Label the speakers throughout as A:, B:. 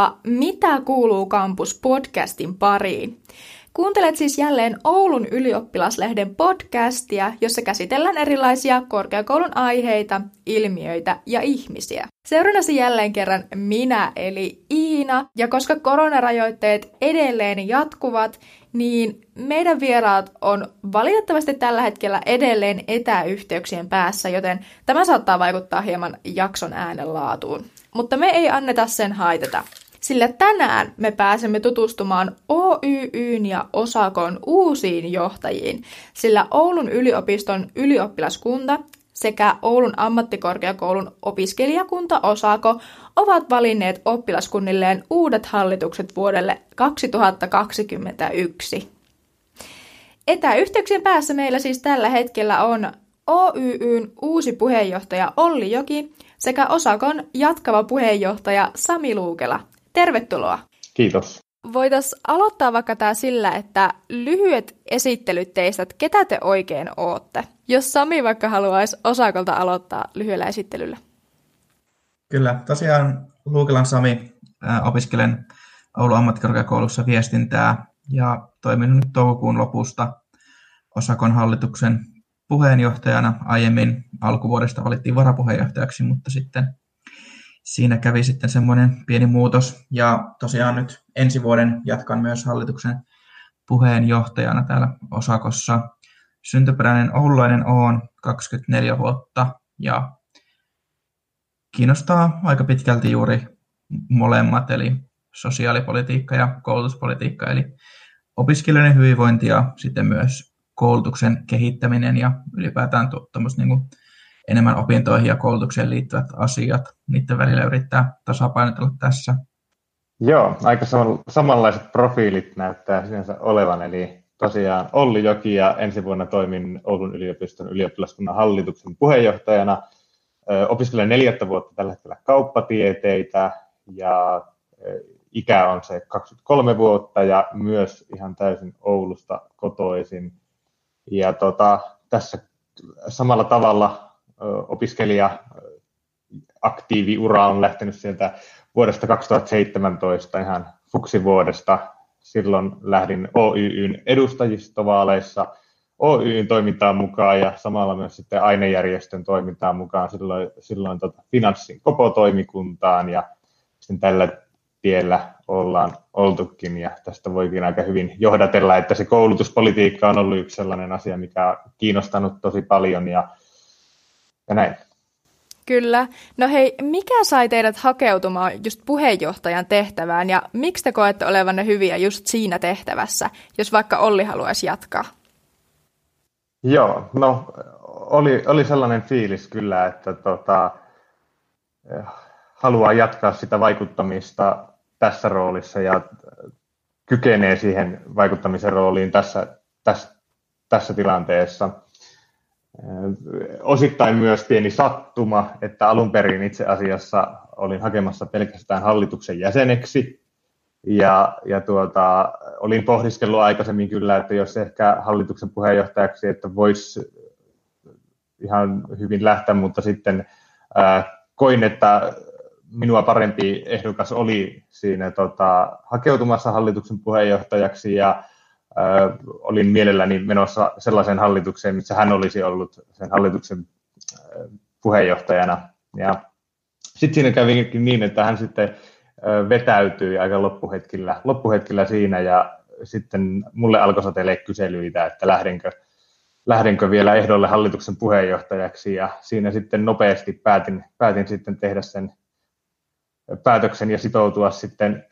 A: Tervetuloa Mitä kuuluu kampus podcastin pariin. Kuuntelet siis jälleen Oulun ylioppilaslehden podcastia, jossa käsitellään erilaisia korkeakoulun aiheita, ilmiöitä ja ihmisiä. Seurannasi jälleen kerran minä eli Iina, ja koska koronarajoitteet edelleen jatkuvat, niin meidän vieraat on valitettavasti tällä hetkellä edelleen etäyhteyksien päässä, joten tämä saattaa vaikuttaa hieman jakson äänenlaatuun. Mutta me ei anneta sen haitata. Sillä tänään me pääsemme tutustumaan OYYn ja Osakon uusiin johtajiin, sillä Oulun yliopiston ylioppilaskunta sekä Oulun ammattikorkeakoulun opiskelijakunta Osako ovat valinneet oppilaskunnilleen uudet hallitukset vuodelle 2021. Etäyhteyksien päässä meillä siis tällä hetkellä on OYYn uusi puheenjohtaja Olli Joki sekä Osakon jatkava puheenjohtaja Sami Luukela. Tervetuloa.
B: Kiitos.
A: Voitaisiin aloittaa vaikka tämä sillä, että lyhyet esittelyt teistä, että ketä te oikein ootte. Jos Sami vaikka haluaisi Osakolta aloittaa lyhyellä esittelyllä.
C: Kyllä, tosiaan Luukelan Sami, äh, opiskelen Oulun ammattikorkeakoulussa viestintää ja toimin nyt toukokuun lopusta Osakon hallituksen puheenjohtajana. Aiemmin alkuvuodesta valittiin varapuheenjohtajaksi, mutta sitten siinä kävi sitten semmoinen pieni muutos. Ja tosiaan nyt ensi vuoden jatkan myös hallituksen puheenjohtajana täällä Osakossa. Syntyperäinen oululainen on 24 vuotta ja kiinnostaa aika pitkälti juuri molemmat, eli sosiaalipolitiikka ja koulutuspolitiikka, eli opiskelijoiden hyvinvointi ja sitten myös koulutuksen kehittäminen ja ylipäätään niin kuin enemmän opintoihin ja koulutukseen liittyvät asiat, niiden välillä yrittää tasapainotella tässä.
B: Joo, aika samanlaiset profiilit näyttää sinänsä olevan, eli tosiaan Olli Joki ja ensi vuonna toimin Oulun yliopiston ylioppilaskunnan hallituksen puheenjohtajana. Opiskelen neljättä vuotta tällä hetkellä kauppatieteitä ja ikä on se 23 vuotta ja myös ihan täysin Oulusta kotoisin. Ja tota, tässä samalla tavalla opiskelija aktiiviura on lähtenyt sieltä vuodesta 2017 ihan fuksivuodesta. Silloin lähdin OYYn edustajistovaaleissa OYYn toimintaan mukaan ja samalla myös sitten ainejärjestön toimintaan mukaan silloin, silloin tota finanssin koko toimikuntaan ja sitten tällä tiellä ollaan oltukin ja tästä voikin aika hyvin johdatella, että se koulutuspolitiikka on ollut yksi sellainen asia, mikä on kiinnostanut tosi paljon ja ja näin.
A: Kyllä. No hei, mikä sai teidät hakeutumaan just puheenjohtajan tehtävään ja miksi te koette olevanne hyviä just siinä tehtävässä, jos vaikka Olli haluaisi jatkaa?
B: Joo, no oli, oli sellainen fiilis kyllä, että tota, haluaa jatkaa sitä vaikuttamista tässä roolissa ja kykenee siihen vaikuttamisen rooliin tässä, tässä, tässä tilanteessa osittain myös pieni sattuma, että alun perin itse asiassa olin hakemassa pelkästään hallituksen jäseneksi. Ja, ja tuota, olin pohdiskellut aikaisemmin kyllä, että jos ehkä hallituksen puheenjohtajaksi, että voisi ihan hyvin lähteä, mutta sitten ää, koin, että minua parempi ehdokas oli siinä tota, hakeutumassa hallituksen puheenjohtajaksi ja äh, olin mielelläni menossa sellaiseen hallitukseen, missä hän olisi ollut sen hallituksen äh, puheenjohtajana. Ja sitten siinä kävi niin, että hän sitten äh, vetäytyi aika loppuhetkillä, loppuhetkillä siinä ja sitten mulle alkoi sateilee kyselyitä, että lähdenkö, lähdenkö vielä ehdolle hallituksen puheenjohtajaksi ja siinä sitten nopeasti päätin, päätin sitten tehdä sen päätöksen ja sitoutua sitten,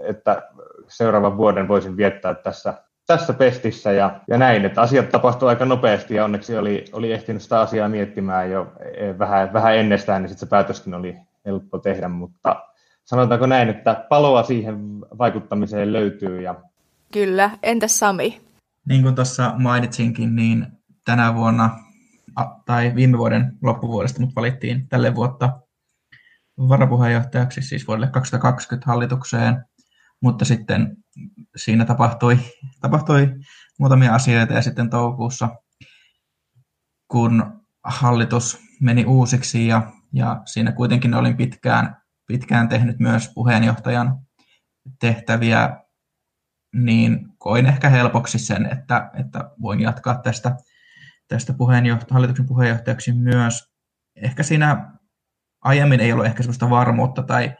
B: että seuraavan vuoden voisin viettää tässä tässä pestissä ja, ja näin, että asiat tapahtuivat aika nopeasti ja onneksi oli, oli ehtinyt sitä asiaa miettimään jo e, vähän, vähän ennestään, niin sitten se päätöskin oli helppo tehdä, mutta sanotaanko näin, että paloa siihen vaikuttamiseen löytyy. Ja...
A: Kyllä, entäs Sami?
C: Niin kuin tuossa mainitsinkin, niin tänä vuonna tai viime vuoden loppuvuodesta mut valittiin tälle vuotta varapuheenjohtajaksi, siis vuodelle 2020 hallitukseen, mutta sitten siinä tapahtui, tapahtui muutamia asioita ja sitten toukokuussa, kun hallitus meni uusiksi ja, ja siinä kuitenkin olin pitkään, pitkään tehnyt myös puheenjohtajan tehtäviä, niin koin ehkä helpoksi sen, että, että voin jatkaa tästä, tästä puheenjohta- hallituksen puheenjohtajaksi myös. Ehkä siinä aiemmin ei ollut ehkä sellaista varmuutta tai,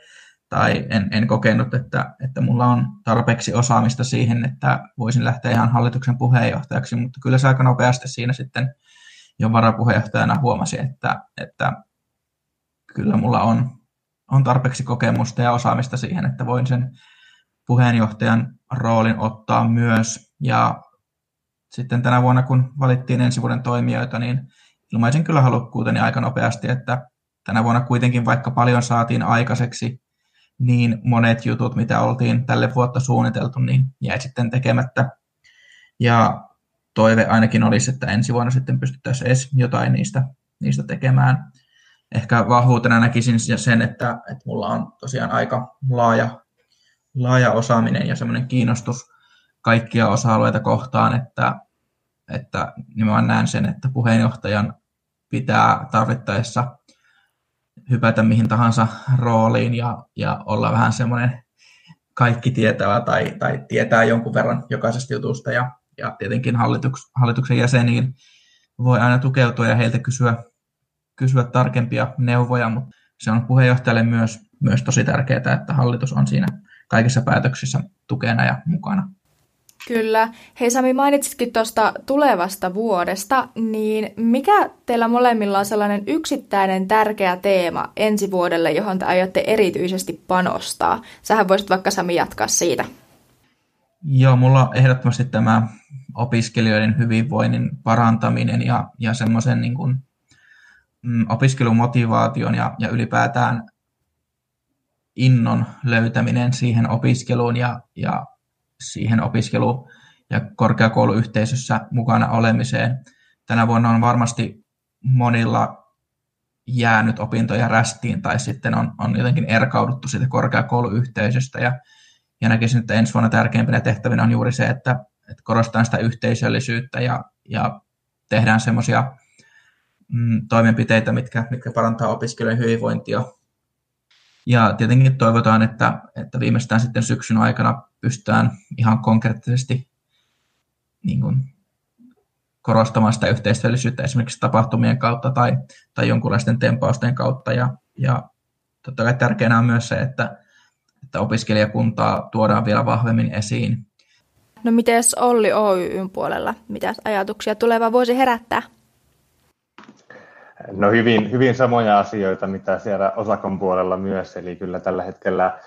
C: tai en, en kokenut, että, että mulla on tarpeeksi osaamista siihen, että voisin lähteä ihan hallituksen puheenjohtajaksi, mutta kyllä se aika nopeasti siinä sitten jo varapuheenjohtajana huomasi, että, että kyllä mulla on, on tarpeeksi kokemusta ja osaamista siihen, että voin sen puheenjohtajan roolin ottaa myös. Ja sitten tänä vuonna, kun valittiin ensi vuoden toimijoita, niin ilmaisin kyllä halukkuuteni aika nopeasti, että tänä vuonna kuitenkin vaikka paljon saatiin aikaiseksi, niin monet jutut, mitä oltiin tälle vuotta suunniteltu, niin jäi sitten tekemättä. Ja toive ainakin olisi, että ensi vuonna sitten pystyttäisiin edes jotain niistä, niistä tekemään. Ehkä vahvuutena näkisin sen, että, että mulla on tosiaan aika laaja, laaja osaaminen ja semmoinen kiinnostus kaikkia osa-alueita kohtaan, että, että nimenomaan näen sen, että puheenjohtajan pitää tarvittaessa hypätä mihin tahansa rooliin ja, ja olla vähän semmoinen kaikki tietävä tai, tai tietää jonkun verran jokaisesta jutusta ja, ja tietenkin hallituks, hallituksen jäseniin voi aina tukeutua ja heiltä kysyä, kysyä tarkempia neuvoja, mutta se on puheenjohtajalle myös, myös tosi tärkeää, että hallitus on siinä kaikissa päätöksissä tukena ja mukana.
A: Kyllä. Hei Sami, mainitsitkin tuosta tulevasta vuodesta, niin mikä teillä molemmilla on sellainen yksittäinen tärkeä teema ensi vuodelle, johon te aiotte erityisesti panostaa? Sähän voisit vaikka Sami jatkaa siitä.
C: Joo, mulla on ehdottomasti tämä opiskelijoiden hyvinvoinnin parantaminen ja, ja semmoisen niin kuin, mm, opiskelumotivaation ja, ja ylipäätään innon löytäminen siihen opiskeluun ja, ja siihen opiskelu- ja korkeakouluyhteisössä mukana olemiseen. Tänä vuonna on varmasti monilla jäänyt opintoja rästiin tai sitten on, on jotenkin erkauduttu siitä korkeakouluyhteisöstä ja, ja näkisin, että ensi vuonna tärkeimpänä tehtävinä on juuri se, että, että korostetaan sitä yhteisöllisyyttä ja, ja tehdään semmoisia mm, toimenpiteitä, mitkä, mitkä parantaa opiskelijoiden hyvinvointia ja tietenkin toivotaan, että, että viimeistään sitten syksyn aikana pystytään ihan konkreettisesti niin kuin, korostamaan sitä yhteistyöllisyyttä esimerkiksi tapahtumien kautta tai, tai jonkunlaisten tempausten kautta. Ja, ja totta kai tärkeänä on myös se, että, että opiskelijakuntaa tuodaan vielä vahvemmin esiin.
A: No miten Olli Oyn puolella? Mitä ajatuksia tuleva voisi herättää?
B: No hyvin, hyvin samoja asioita, mitä siellä Osakon puolella myös, eli kyllä tällä hetkellä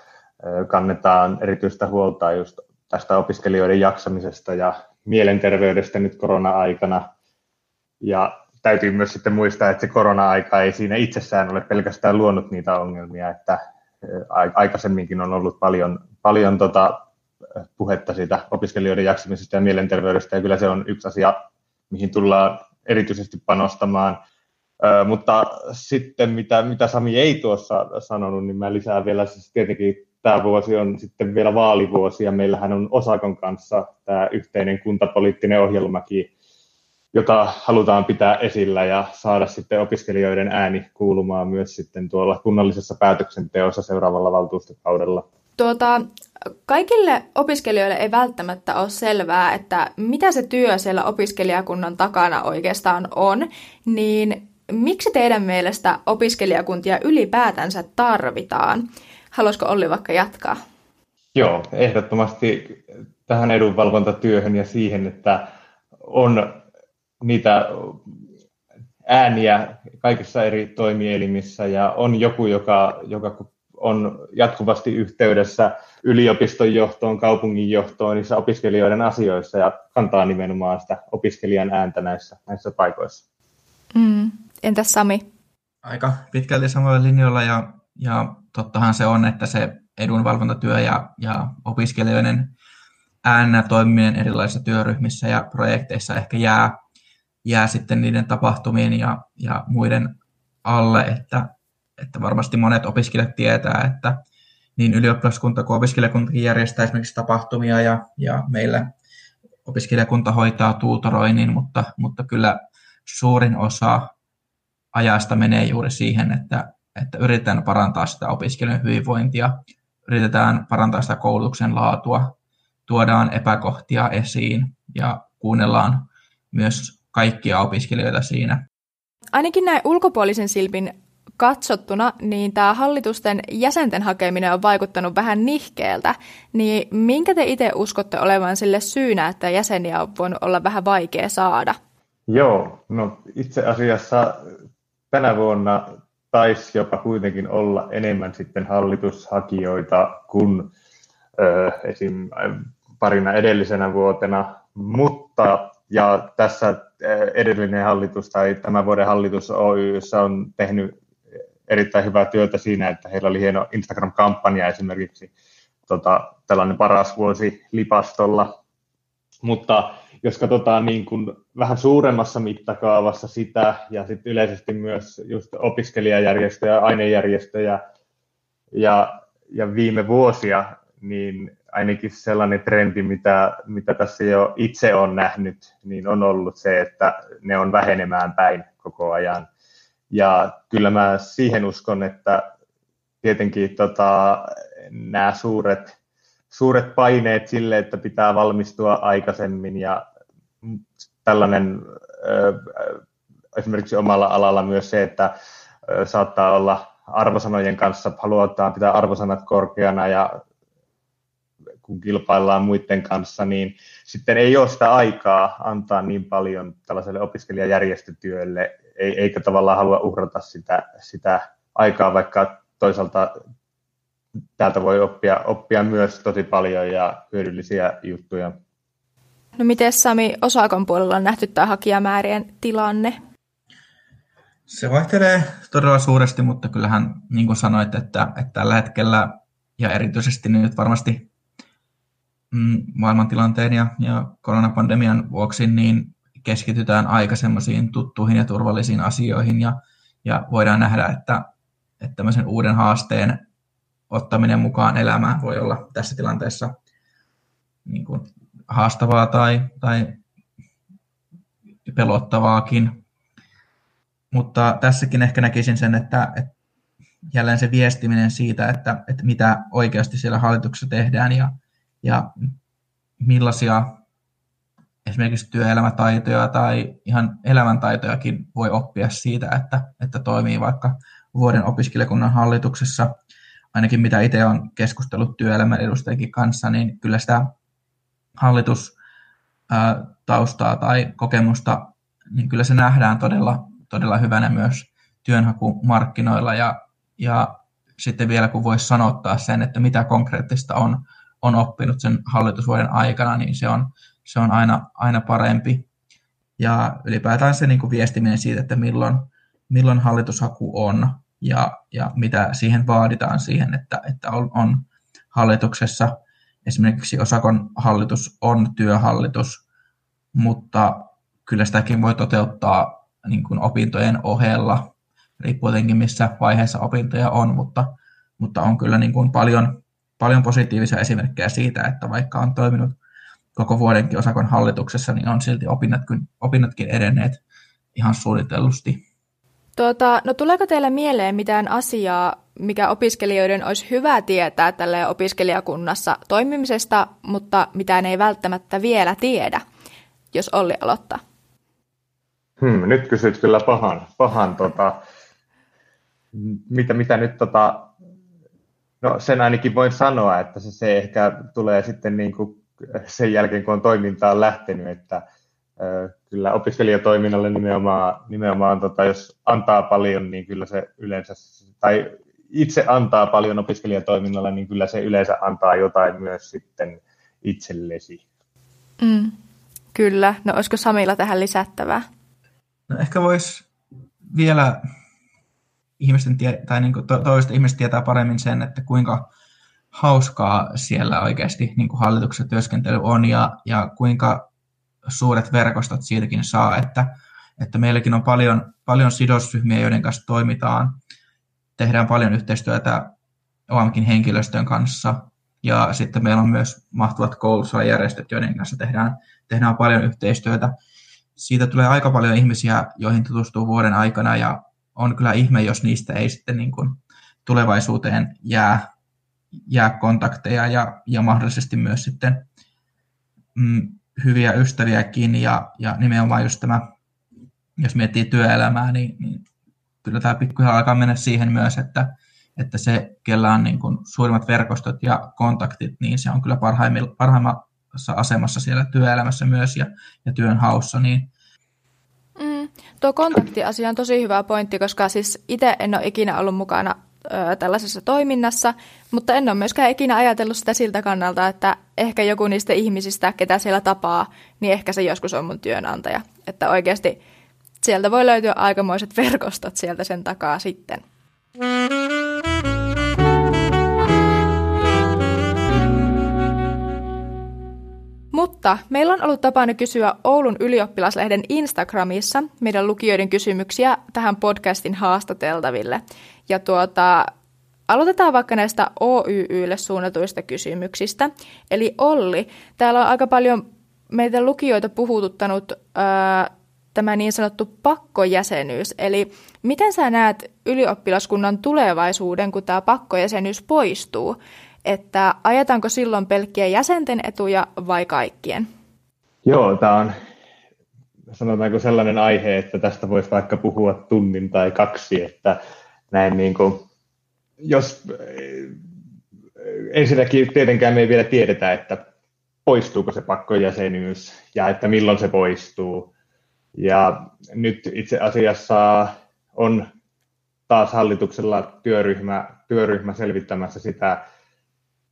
B: kannetaan erityistä huolta just tästä opiskelijoiden jaksamisesta ja mielenterveydestä nyt korona-aikana. Ja täytyy myös sitten muistaa, että se korona-aika ei siinä itsessään ole pelkästään luonut niitä ongelmia, että aikaisemminkin on ollut paljon, paljon tota puhetta siitä opiskelijoiden jaksamisesta ja mielenterveydestä, ja kyllä se on yksi asia, mihin tullaan erityisesti panostamaan – mutta sitten mitä, mitä Sami ei tuossa sanonut, niin mä lisään vielä siis tietenkin tämä vuosi on sitten vielä vaalivuosi ja meillähän on Osakon kanssa tämä yhteinen kuntapoliittinen ohjelmakin, jota halutaan pitää esillä ja saada sitten opiskelijoiden ääni kuulumaan myös sitten tuolla kunnallisessa päätöksenteossa seuraavalla valtuustokaudella.
A: Tuota, kaikille opiskelijoille ei välttämättä ole selvää, että mitä se työ siellä opiskelijakunnan takana oikeastaan on, niin miksi teidän mielestä opiskelijakuntia ylipäätänsä tarvitaan? Haluaisiko Olli vaikka jatkaa?
B: Joo, ehdottomasti tähän edunvalvontatyöhön ja siihen, että on niitä ääniä kaikissa eri toimielimissä ja on joku, joka, joka on jatkuvasti yhteydessä yliopiston johtoon, kaupungin johtoon niissä opiskelijoiden asioissa ja kantaa nimenomaan sitä opiskelijan ääntä näissä, näissä paikoissa.
A: Mm. Entäs Sami?
C: Aika pitkälti samoilla linjoilla ja, ja tottahan se on, että se edunvalvontatyö ja, ja opiskelijoiden äänä toimiminen erilaisissa työryhmissä ja projekteissa ehkä jää, jää sitten niiden tapahtumien ja, ja muiden alle, että, että varmasti monet opiskelijat tietää, että niin ylioppilaskunta kuin opiskelijakuntakin järjestää esimerkiksi tapahtumia ja, ja meillä opiskelijakunta hoitaa tuutoroinnin, mutta, mutta kyllä suurin osa ajasta menee juuri siihen, että, että yritetään parantaa sitä opiskelijan hyvinvointia, yritetään parantaa sitä koulutuksen laatua, tuodaan epäkohtia esiin ja kuunnellaan myös kaikkia opiskelijoita siinä.
A: Ainakin näin ulkopuolisen silpin katsottuna, niin tämä hallitusten jäsenten hakeminen on vaikuttanut vähän nihkeeltä. Niin minkä te itse uskotte olevan sille syynä, että jäseniä on voinut olla vähän vaikea saada?
B: Joo, no itse asiassa tänä vuonna taisi jopa kuitenkin olla enemmän sitten hallitushakijoita kuin ö, esim. parina edellisenä vuotena, mutta ja tässä edellinen hallitus tai tämän vuoden hallitus Oyssä on tehnyt erittäin hyvää työtä siinä, että heillä oli hieno Instagram-kampanja esimerkiksi tota, tällainen paras vuosi lipastolla. Mutta jos katsotaan niin kuin vähän suuremmassa mittakaavassa sitä ja sitten yleisesti myös just opiskelijajärjestöjä, ainejärjestöjä ja, ja viime vuosia, niin ainakin sellainen trendi, mitä, mitä tässä jo itse on nähnyt, niin on ollut se, että ne on vähenemään päin koko ajan. Ja kyllä mä siihen uskon, että tietenkin tota, nämä suuret, suuret paineet sille, että pitää valmistua aikaisemmin ja tällainen esimerkiksi omalla alalla myös se, että saattaa olla arvosanojen kanssa, halutaan pitää arvosanat korkeana ja kun kilpaillaan muiden kanssa, niin sitten ei ole sitä aikaa antaa niin paljon tällaiselle opiskelijajärjestötyölle, eikä tavallaan halua uhrata sitä, sitä aikaa, vaikka toisaalta täältä voi oppia, oppia myös tosi paljon ja hyödyllisiä juttuja.
A: No miten Sami, Osakon puolella on nähty tämä hakijamäärien tilanne?
C: Se vaihtelee todella suuresti, mutta kyllähän niin kuin sanoit, että, että tällä hetkellä ja erityisesti nyt varmasti mm, maailmantilanteen ja, ja koronapandemian vuoksi, niin keskitytään aika semmoisiin tuttuihin ja turvallisiin asioihin ja, ja voidaan nähdä, että, että tämmöisen uuden haasteen ottaminen mukaan elämään voi olla tässä tilanteessa niin kuin haastavaa tai, tai pelottavaakin. Mutta tässäkin ehkä näkisin sen, että, että jälleen se viestiminen siitä, että, että mitä oikeasti siellä hallituksessa tehdään ja, ja millaisia esimerkiksi työelämätaitoja tai ihan elämäntaitojakin voi oppia siitä, että, että toimii vaikka vuoden opiskelijakunnan hallituksessa. Ainakin mitä itse olen keskustellut työelämän edustajienkin kanssa, niin kyllä sitä hallitustaustaa tai kokemusta, niin kyllä se nähdään todella, todella hyvänä myös työnhakumarkkinoilla ja, ja sitten vielä kun voisi sanottaa sen, että mitä konkreettista on, on oppinut sen hallitusvuoden aikana, niin se on, se on aina, aina parempi. Ja ylipäätään se niin kuin viestiminen siitä, että milloin, milloin hallitushaku on ja, ja mitä siihen vaaditaan siihen, että, että on, on hallituksessa. Esimerkiksi Osakon hallitus on työhallitus, mutta kyllä sitäkin voi toteuttaa niin kuin opintojen ohella, riippuu jotenkin missä vaiheessa opintoja on, mutta, mutta on kyllä niin kuin paljon, paljon positiivisia esimerkkejä siitä, että vaikka on toiminut koko vuodenkin osakon hallituksessa, niin on silti opinnotkin, opinnotkin edenneet ihan suunnitellusti.
A: Tuota, no tuleeko teille mieleen mitään asiaa, mikä opiskelijoiden olisi hyvä tietää tälle opiskelijakunnassa toimimisesta, mutta mitä ne ei välttämättä vielä tiedä, jos Olli aloittaa?
B: Hmm, nyt kysyt kyllä pahan, pahan tota, mitä, mitä nyt tota, no sen ainakin voin sanoa, että se, se ehkä tulee sitten niin kuin sen jälkeen, kun on toimintaan lähtenyt, että kyllä opiskelijatoiminnalle nimenomaan, nimenomaan tota, jos antaa paljon, niin kyllä se yleensä, tai itse antaa paljon opiskelijatoiminnalle, niin kyllä se yleensä antaa jotain myös sitten itsellesi.
A: Mm, kyllä. No olisiko Samilla tähän lisättävää?
C: No ehkä voisi vielä ihmisten tie- tai niin kuin to- toiset ihmiset tietää paremmin sen, että kuinka hauskaa siellä oikeasti niin kuin hallituksessa työskentely on ja, ja kuinka suuret verkostot siitäkin saa, että, että meilläkin on paljon, paljon sidosryhmiä, joiden kanssa toimitaan, tehdään paljon yhteistyötä OMKin henkilöstön kanssa ja sitten meillä on myös mahtuvat koulutusajärjestöt, joiden kanssa tehdään, tehdään paljon yhteistyötä. Siitä tulee aika paljon ihmisiä, joihin tutustuu vuoden aikana ja, on kyllä ihme, jos niistä ei sitten niin kuin tulevaisuuteen jää, jää kontakteja ja, ja mahdollisesti myös sitten mm, hyviä ystäviäkin ja, ja nimenomaan just tämä, jos miettii työelämää, niin, niin kyllä tämä pikkuhiljaa alkaa mennä siihen myös, että, että se, kellä on niin kuin suurimmat verkostot ja kontaktit, niin se on kyllä parhaimmassa asemassa siellä työelämässä myös ja, ja työn haussa, niin
A: mm, Tuo kontaktiasia on tosi hyvä pointti, koska siis itse en ole ikinä ollut mukana ö, tällaisessa toiminnassa, mutta en ole myöskään ikinä ajatellut sitä siltä kannalta, että ehkä joku niistä ihmisistä, ketä siellä tapaa, niin ehkä se joskus on mun työnantaja. Että oikeasti sieltä voi löytyä aikamoiset verkostot sieltä sen takaa sitten. Mutta meillä on ollut tapana kysyä Oulun ylioppilaslehden Instagramissa meidän lukijoiden kysymyksiä tähän podcastin haastateltaville. Ja tuota, aloitetaan vaikka näistä OYYlle suunnatuista kysymyksistä. Eli Olli, täällä on aika paljon meitä lukijoita puhututtanut ää, tämä niin sanottu pakkojäsenyys. Eli miten sä näet ylioppilaskunnan tulevaisuuden, kun tämä pakkojäsenyys poistuu? Että ajetaanko silloin pelkkiä jäsenten etuja vai kaikkien?
B: Joo, tämä on sanotaanko sellainen aihe, että tästä voisi vaikka puhua tunnin tai kaksi, että näin niin kuin, jos ensinnäkin tietenkään me ei vielä tiedetä, että poistuuko se pakkojäsenyys ja että milloin se poistuu. Ja nyt itse asiassa on taas hallituksella työryhmä, työryhmä selvittämässä sitä,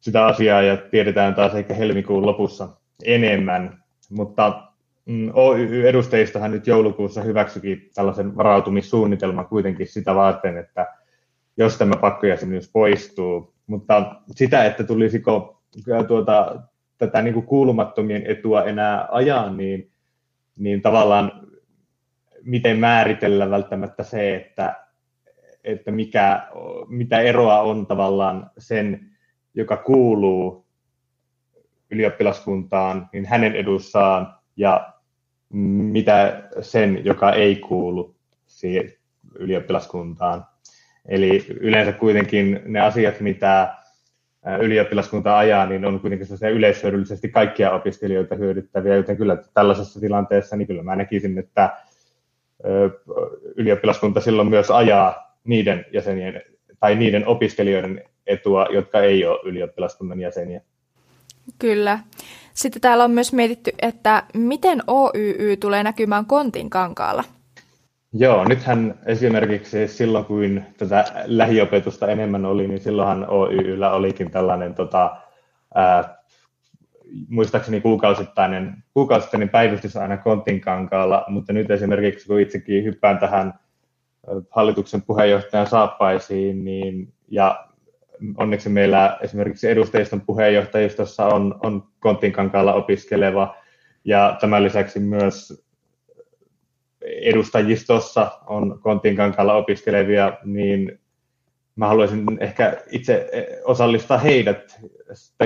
B: sitä asiaa ja tiedetään taas ehkä helmikuun lopussa enemmän. Mutta mm, OY-edustajistahan nyt joulukuussa hyväksyikin tällaisen varautumissuunnitelman kuitenkin sitä varten, että jos tämä pakkojäsenyys poistuu. Mutta sitä, että tulisiko tuota, tätä niin kuin kuulumattomien etua enää ajaa, niin, niin tavallaan miten määritellä välttämättä se, että, että mikä, mitä eroa on tavallaan sen, joka kuuluu ylioppilaskuntaan, niin hänen edussaan ja mitä sen, joka ei kuulu siihen ylioppilaskuntaan. Eli yleensä kuitenkin ne asiat, mitä ylioppilaskunta ajaa, niin on kuitenkin yleishyödyllisesti kaikkia opiskelijoita hyödyttäviä, joten kyllä tällaisessa tilanteessa niin kyllä mä näkisin, että ylioppilaskunta silloin myös ajaa niiden jäsenien tai niiden opiskelijoiden etua, jotka ei ole ylioppilaskunnan jäseniä.
A: Kyllä. Sitten täällä on myös mietitty, että miten OYY tulee näkymään Kontin kankaalla?
B: Joo, nythän esimerkiksi silloin, kun tätä lähiopetusta enemmän oli, niin silloinhan OYYllä olikin tällainen tota, ää, muistaakseni kuukausittainen, kuukausittainen päivystys aina Kontinkankaalla, mutta nyt esimerkiksi kun itsekin hyppään tähän hallituksen puheenjohtajan saappaisiin, niin, ja onneksi meillä esimerkiksi edustajiston puheenjohtajistossa on, on Kontinkankaalla opiskeleva, ja tämän lisäksi myös edustajistossa on Kontinkankaalla opiskelevia, niin mä haluaisin ehkä itse osallistaa heidät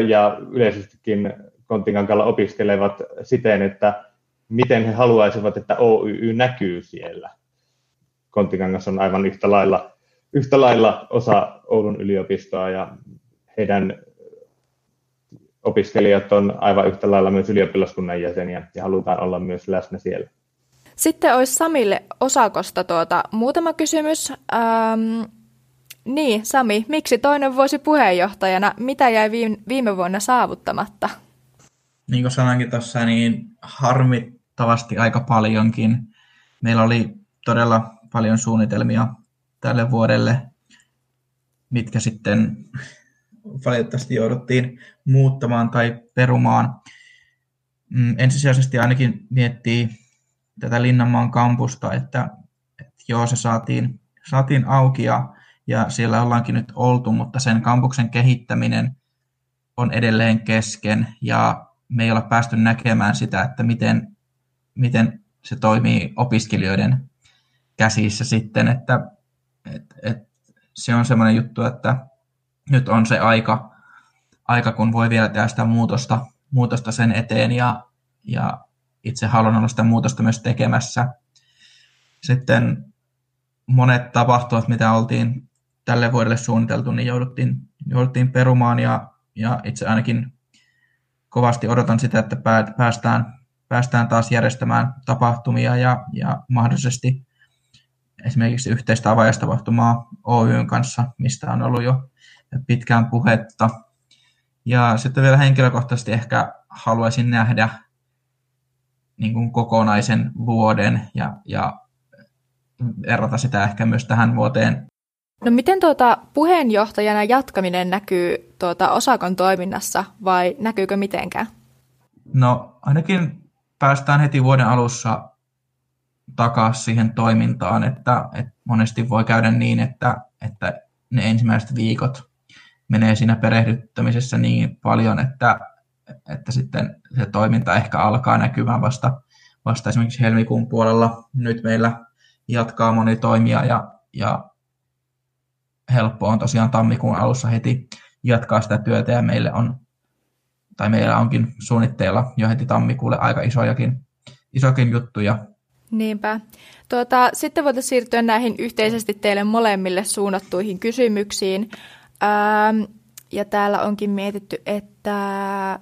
B: ja yleisestikin Kontinkankalla opiskelevat siten, että miten he haluaisivat, että OYY näkyy siellä. Kontinkangas on aivan yhtä lailla, yhtä lailla osa Oulun yliopistoa ja heidän opiskelijat on aivan yhtä lailla myös ylioppilaskunnan jäseniä ja halutaan olla myös läsnä siellä.
A: Sitten olisi Samille Osakosta tuota, muutama kysymys. Ähm, niin, Sami, miksi toinen vuosi puheenjohtajana? Mitä jäi viime vuonna saavuttamatta?
C: Niin kuin sanoinkin tuossa, niin harmittavasti aika paljonkin. Meillä oli todella paljon suunnitelmia tälle vuodelle, mitkä sitten valitettavasti jouduttiin muuttamaan tai perumaan. Mm, ensisijaisesti ainakin miettii tätä Linnanmaan kampusta, että, että joo, se saatiin, saatiin auki ja, ja siellä ollaankin nyt oltu, mutta sen kampuksen kehittäminen on edelleen kesken ja me ei olla päästy näkemään sitä, että miten, miten se toimii opiskelijoiden käsissä sitten, että et, et, se on semmoinen juttu, että nyt on se aika, aika kun voi vielä tehdä sitä muutosta, muutosta sen eteen ja, ja itse haluan olla sitä muutosta myös tekemässä. Sitten monet tapahtumat, mitä oltiin tälle vuodelle suunniteltu, niin jouduttiin, jouduttiin perumaan ja, ja itse ainakin kovasti odotan sitä, että päästään, päästään taas järjestämään tapahtumia ja, ja mahdollisesti esimerkiksi yhteistä avaajastapahtumaa Oyn kanssa, mistä on ollut jo pitkään puhetta. Ja sitten vielä henkilökohtaisesti ehkä haluaisin nähdä niin kuin kokonaisen vuoden ja, ja erota sitä ehkä myös tähän vuoteen.
A: No miten tuota puheenjohtajana jatkaminen näkyy tuota Osakon toiminnassa vai näkyykö mitenkään?
C: No ainakin päästään heti vuoden alussa takaisin siihen toimintaan, että, että monesti voi käydä niin, että, että ne ensimmäiset viikot menee siinä perehdyttämisessä niin paljon, että, että sitten se toiminta ehkä alkaa näkymään vasta, vasta esimerkiksi helmikuun puolella. Nyt meillä jatkaa moni toimija ja, ja helppo on tosiaan tammikuun alussa heti jatkaa sitä työtä ja meille on, tai meillä onkin suunnitteilla jo heti tammikuulle aika isojakin, isokin juttuja.
A: Niinpä. Tuota, sitten voitaisiin siirtyä näihin yhteisesti teille molemmille suunnattuihin kysymyksiin. Ähm, ja täällä onkin mietitty, että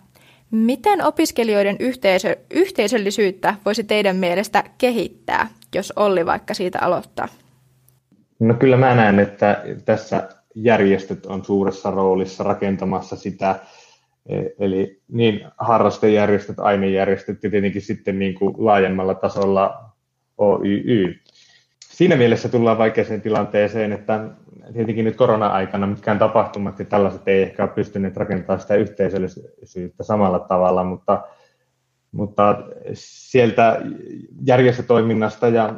A: miten opiskelijoiden yhteisö, yhteisöllisyyttä voisi teidän mielestä kehittää, jos Olli vaikka siitä aloittaa?
B: No kyllä mä näen, että tässä järjestöt on suuressa roolissa rakentamassa sitä, e, eli niin harrastejärjestöt, ainejärjestöt ja tietenkin sitten niin kuin laajemmalla tasolla OYY. Siinä mielessä tullaan vaikeaseen tilanteeseen, että tietenkin nyt korona-aikana mitkään tapahtumat ja tällaiset ei ehkä ole pystyneet rakentamaan sitä yhteisöllisyyttä samalla tavalla, mutta, mutta sieltä järjestötoiminnasta ja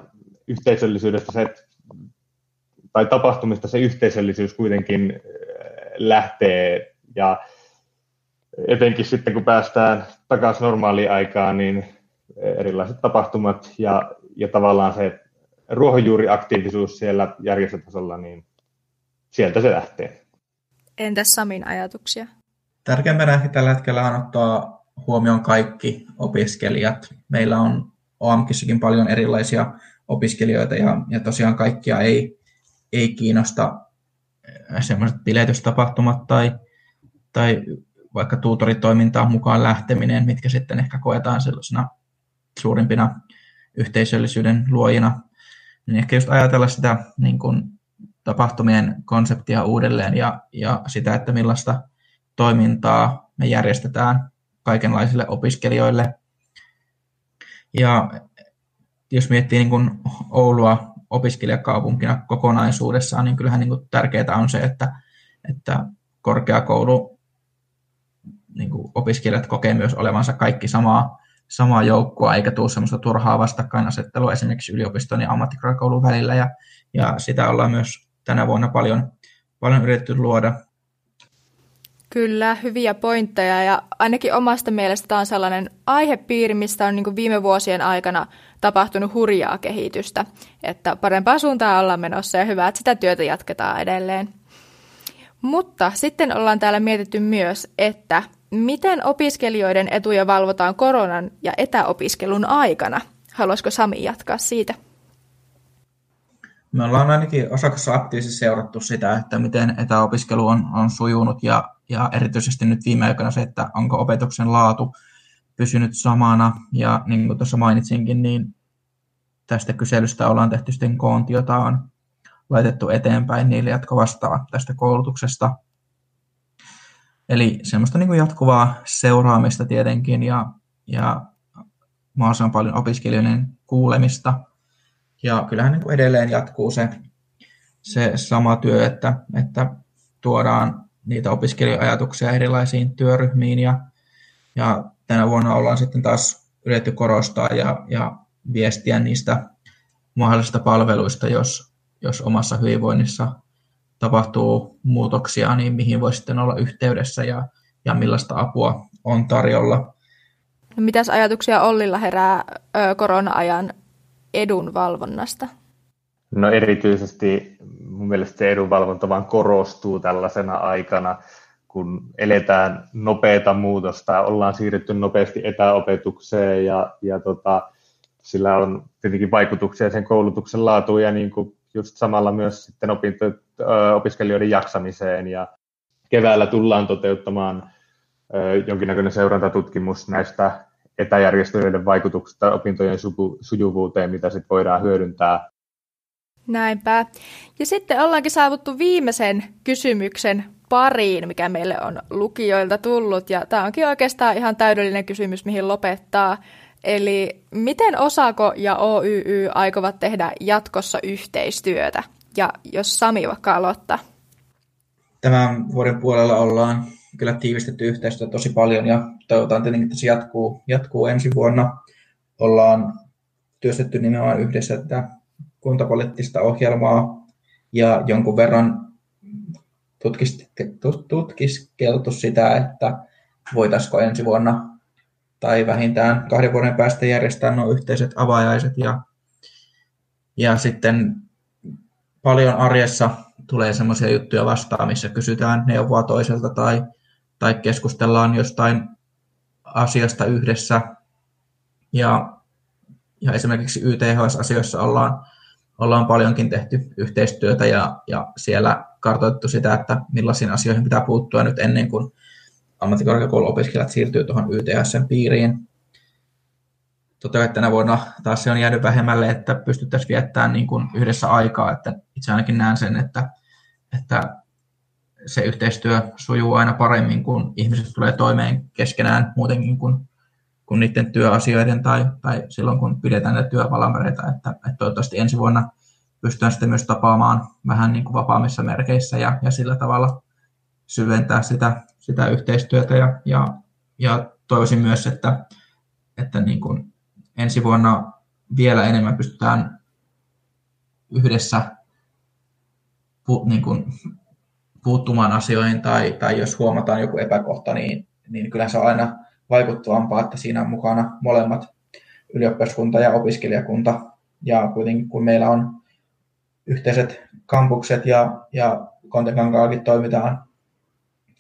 B: yhteisöllisyydestä se, tai tapahtumista se yhteisöllisyys kuitenkin äh, lähtee ja etenkin sitten kun päästään takaisin normaaliin aikaan, niin erilaiset tapahtumat ja, ja tavallaan se ruohonjuuriaktiivisuus siellä järjestötasolla, niin sieltä se lähtee.
A: Entäs Samin ajatuksia?
C: Tärkeimpänä tällä hetkellä on ottaa huomioon kaikki opiskelijat. Meillä on OAMKissakin paljon erilaisia opiskelijoita ja, ja tosiaan kaikkia ei, ei kiinnosta semmoiset biletystapahtumat tai, tai vaikka tuutoritoimintaan mukaan lähteminen, mitkä sitten ehkä koetaan sellaisena suurimpina yhteisöllisyyden luojina, niin ehkä just ajatella sitä niin kuin tapahtumien konseptia uudelleen ja, ja sitä, että millaista toimintaa me järjestetään kaikenlaisille opiskelijoille. Ja jos miettii niin kuin Oulua opiskelijakaupunkina kokonaisuudessaan, niin kyllähän niin kuin tärkeää on se, että, että korkeakoulu niin kuin opiskelijat kokee myös olevansa kaikki samaa samaa joukkoa, eikä tule semmoista turhaa vastakkainasettelua esimerkiksi yliopiston ja ammattikorkeakoulun välillä, ja, ja sitä ollaan myös tänä vuonna paljon, paljon yritetty luoda.
A: Kyllä, hyviä pointteja ja ainakin omasta mielestä tämä on sellainen aihepiiri, mistä on niin viime vuosien aikana tapahtunut hurjaa kehitystä, että parempaa suuntaan ollaan menossa ja hyvä, että sitä työtä jatketaan edelleen. Mutta sitten ollaan täällä mietitty myös, että Miten opiskelijoiden etuja valvotaan koronan ja etäopiskelun aikana? Haluaisiko Sami jatkaa siitä?
C: Me ollaan ainakin osakossa aktiivisesti seurattu sitä, että miten etäopiskelu on, on sujunut ja, ja erityisesti nyt viime aikoina se, että onko opetuksen laatu pysynyt samana. Ja niin kuin tuossa mainitsinkin, niin tästä kyselystä ollaan tehty sitten koonti, jota on laitettu eteenpäin niille, jotka vastaa tästä koulutuksesta. Eli semmoista niin kuin jatkuvaa seuraamista tietenkin ja, ja mahdollisimman paljon opiskelijoiden kuulemista. Ja kyllähän niin kuin edelleen jatkuu se, se sama työ, että, että tuodaan niitä opiskelijajatuksia erilaisiin työryhmiin ja, ja tänä vuonna ollaan sitten taas yritetty korostaa ja, ja viestiä niistä mahdollisista palveluista, jos, jos omassa hyvinvoinnissa tapahtuu muutoksia, niin mihin voi sitten olla yhteydessä ja, ja millaista apua on tarjolla.
A: No, mitäs ajatuksia Ollilla herää ö, korona-ajan edunvalvonnasta?
B: No erityisesti mun mielestä se edunvalvonta vaan korostuu tällaisena aikana, kun eletään nopeata muutosta, ollaan siirrytty nopeasti etäopetukseen ja, ja tota, sillä on tietenkin vaikutuksia sen koulutuksen laatuun ja niin kuin just samalla myös sitten opinto, opiskelijoiden jaksamiseen ja keväällä tullaan toteuttamaan jonkinnäköinen seurantatutkimus näistä etäjärjestelyiden vaikutuksista opintojen sujuvuuteen, mitä sitten voidaan hyödyntää.
A: Näinpä. Ja sitten ollaankin saavuttu viimeisen kysymyksen pariin, mikä meille on lukijoilta tullut. Ja tämä onkin oikeastaan ihan täydellinen kysymys, mihin lopettaa. Eli miten Osako ja OYY aikovat tehdä jatkossa yhteistyötä? Ja jos Sami vaikka aloittaa.
C: Tämän vuoden puolella ollaan kyllä tiivistetty yhteistyötä tosi paljon ja toivotaan tietenkin, että se jatkuu, jatkuu ensi vuonna. Ollaan työstetty nimenomaan yhdessä tätä kuntapoliittista ohjelmaa ja jonkun verran tutkiskeltu sitä, että voitaisiko ensi vuonna tai vähintään kahden vuoden päästä järjestää nuo yhteiset avajaiset ja, ja sitten paljon arjessa tulee semmoisia juttuja vastaan, missä kysytään neuvoa toiselta tai, tai keskustellaan jostain asiasta yhdessä. Ja, ja esimerkiksi YTHS-asioissa ollaan, ollaan paljonkin tehty yhteistyötä ja, ja siellä kartoitettu sitä, että millaisiin asioihin pitää puuttua nyt ennen kuin ammattikorkeakouluopiskelijat siirtyy tuohon YTSn piiriin. Totta kai tänä vuonna taas se on jäänyt vähemmälle, että pystyttäisiin viettämään niin kuin yhdessä aikaa, että itse ainakin näen sen, että, että se yhteistyö sujuu aina paremmin, kun ihmiset tulee toimeen keskenään muutenkin kuin, kuin niiden työasioiden tai, tai silloin, kun pidetään näitä työpalavereita, että, että toivottavasti ensi vuonna pystytään sitten myös tapaamaan vähän niin kuin vapaammissa merkeissä ja, ja sillä tavalla syventää sitä, sitä yhteistyötä. Ja, ja, ja toivoisin myös, että, että niin kuin ensi vuonna vielä enemmän pystytään yhdessä niin kuin puuttumaan asioihin tai, tai jos huomataan joku epäkohta, niin, niin kyllä se on aina vaikuttavampaa, että siinä on mukana molemmat ylioppilaskunta ja opiskelijakunta. Ja kuitenkin kun meillä on yhteiset kampukset ja, ja Kontekankaakin toimitaan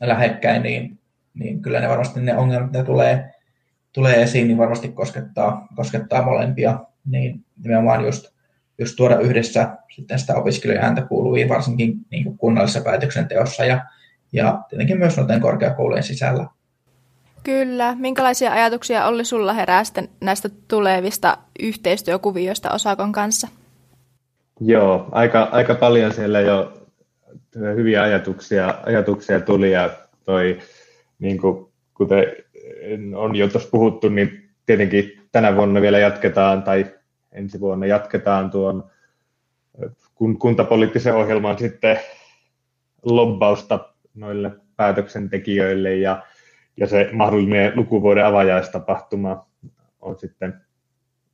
C: lähekkäin, niin, niin kyllä ne varmasti ne ongelmat, ne tulee, tulee esiin, niin varmasti koskettaa, koskettaa molempia. Niin nimenomaan just, just tuoda yhdessä sitten sitä opiskelijan ääntä kuuluviin, varsinkin niin kuin kunnallisessa päätöksenteossa ja, ja tietenkin myös noiden korkeakoulujen sisällä.
A: Kyllä. Minkälaisia ajatuksia oli sulla herää näistä tulevista yhteistyökuvioista Osakon kanssa?
B: Joo, aika, aika paljon siellä jo hyviä ajatuksia, ajatuksia tuli ja toi, niin kuin, kuten on jo tuossa puhuttu, niin tietenkin tänä vuonna vielä jatketaan tai ensi vuonna. Jatketaan tuon kuntapoliittisen ohjelman sitten lobbausta noille päätöksentekijöille ja, ja se mahdollinen lukuvuoden avajaistapahtuma on sitten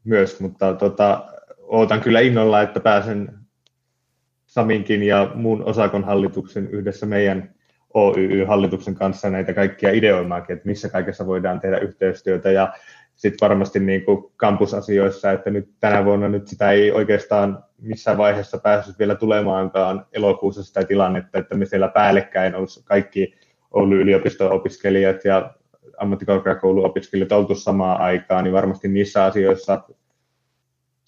B: myös, mutta tota, ootan kyllä innolla, että pääsen Saminkin ja muun Osakon hallituksen yhdessä meidän OYY-hallituksen kanssa näitä kaikkia ideoimaakin, että missä kaikessa voidaan tehdä yhteistyötä. Ja sitten varmasti niin kuin kampusasioissa, että nyt tänä vuonna nyt sitä ei oikeastaan missään vaiheessa päässyt vielä tulemaankaan elokuussa sitä tilannetta, että me siellä päällekkäin olisi kaikki Oulun yliopiston opiskelijat ja ammattikorkeakouluopiskelijat oltu samaan aikaan, niin varmasti niissä asioissa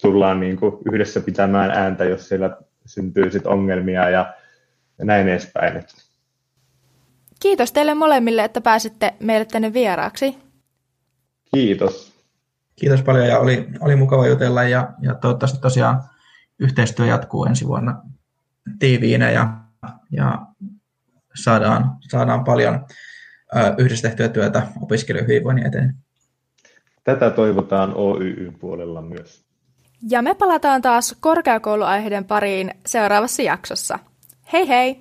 B: tullaan niin kuin yhdessä pitämään ääntä, jos siellä syntyy sit ongelmia ja, ja näin edespäin.
A: Kiitos teille molemmille, että pääsitte meille tänne vieraaksi.
B: Kiitos.
C: Kiitos paljon ja oli, oli mukava jutella ja, ja toivottavasti tosiaan yhteistyö jatkuu ensi vuonna tiiviinä ja, ja saadaan, saadaan paljon ö, yhdessä tehtyä työtä opiskelijoiden hyvinvoinnin eteen.
B: Tätä toivotaan OYY-puolella myös.
A: Ja me palataan taas korkeakouluaiheiden pariin seuraavassa jaksossa. Hei hei!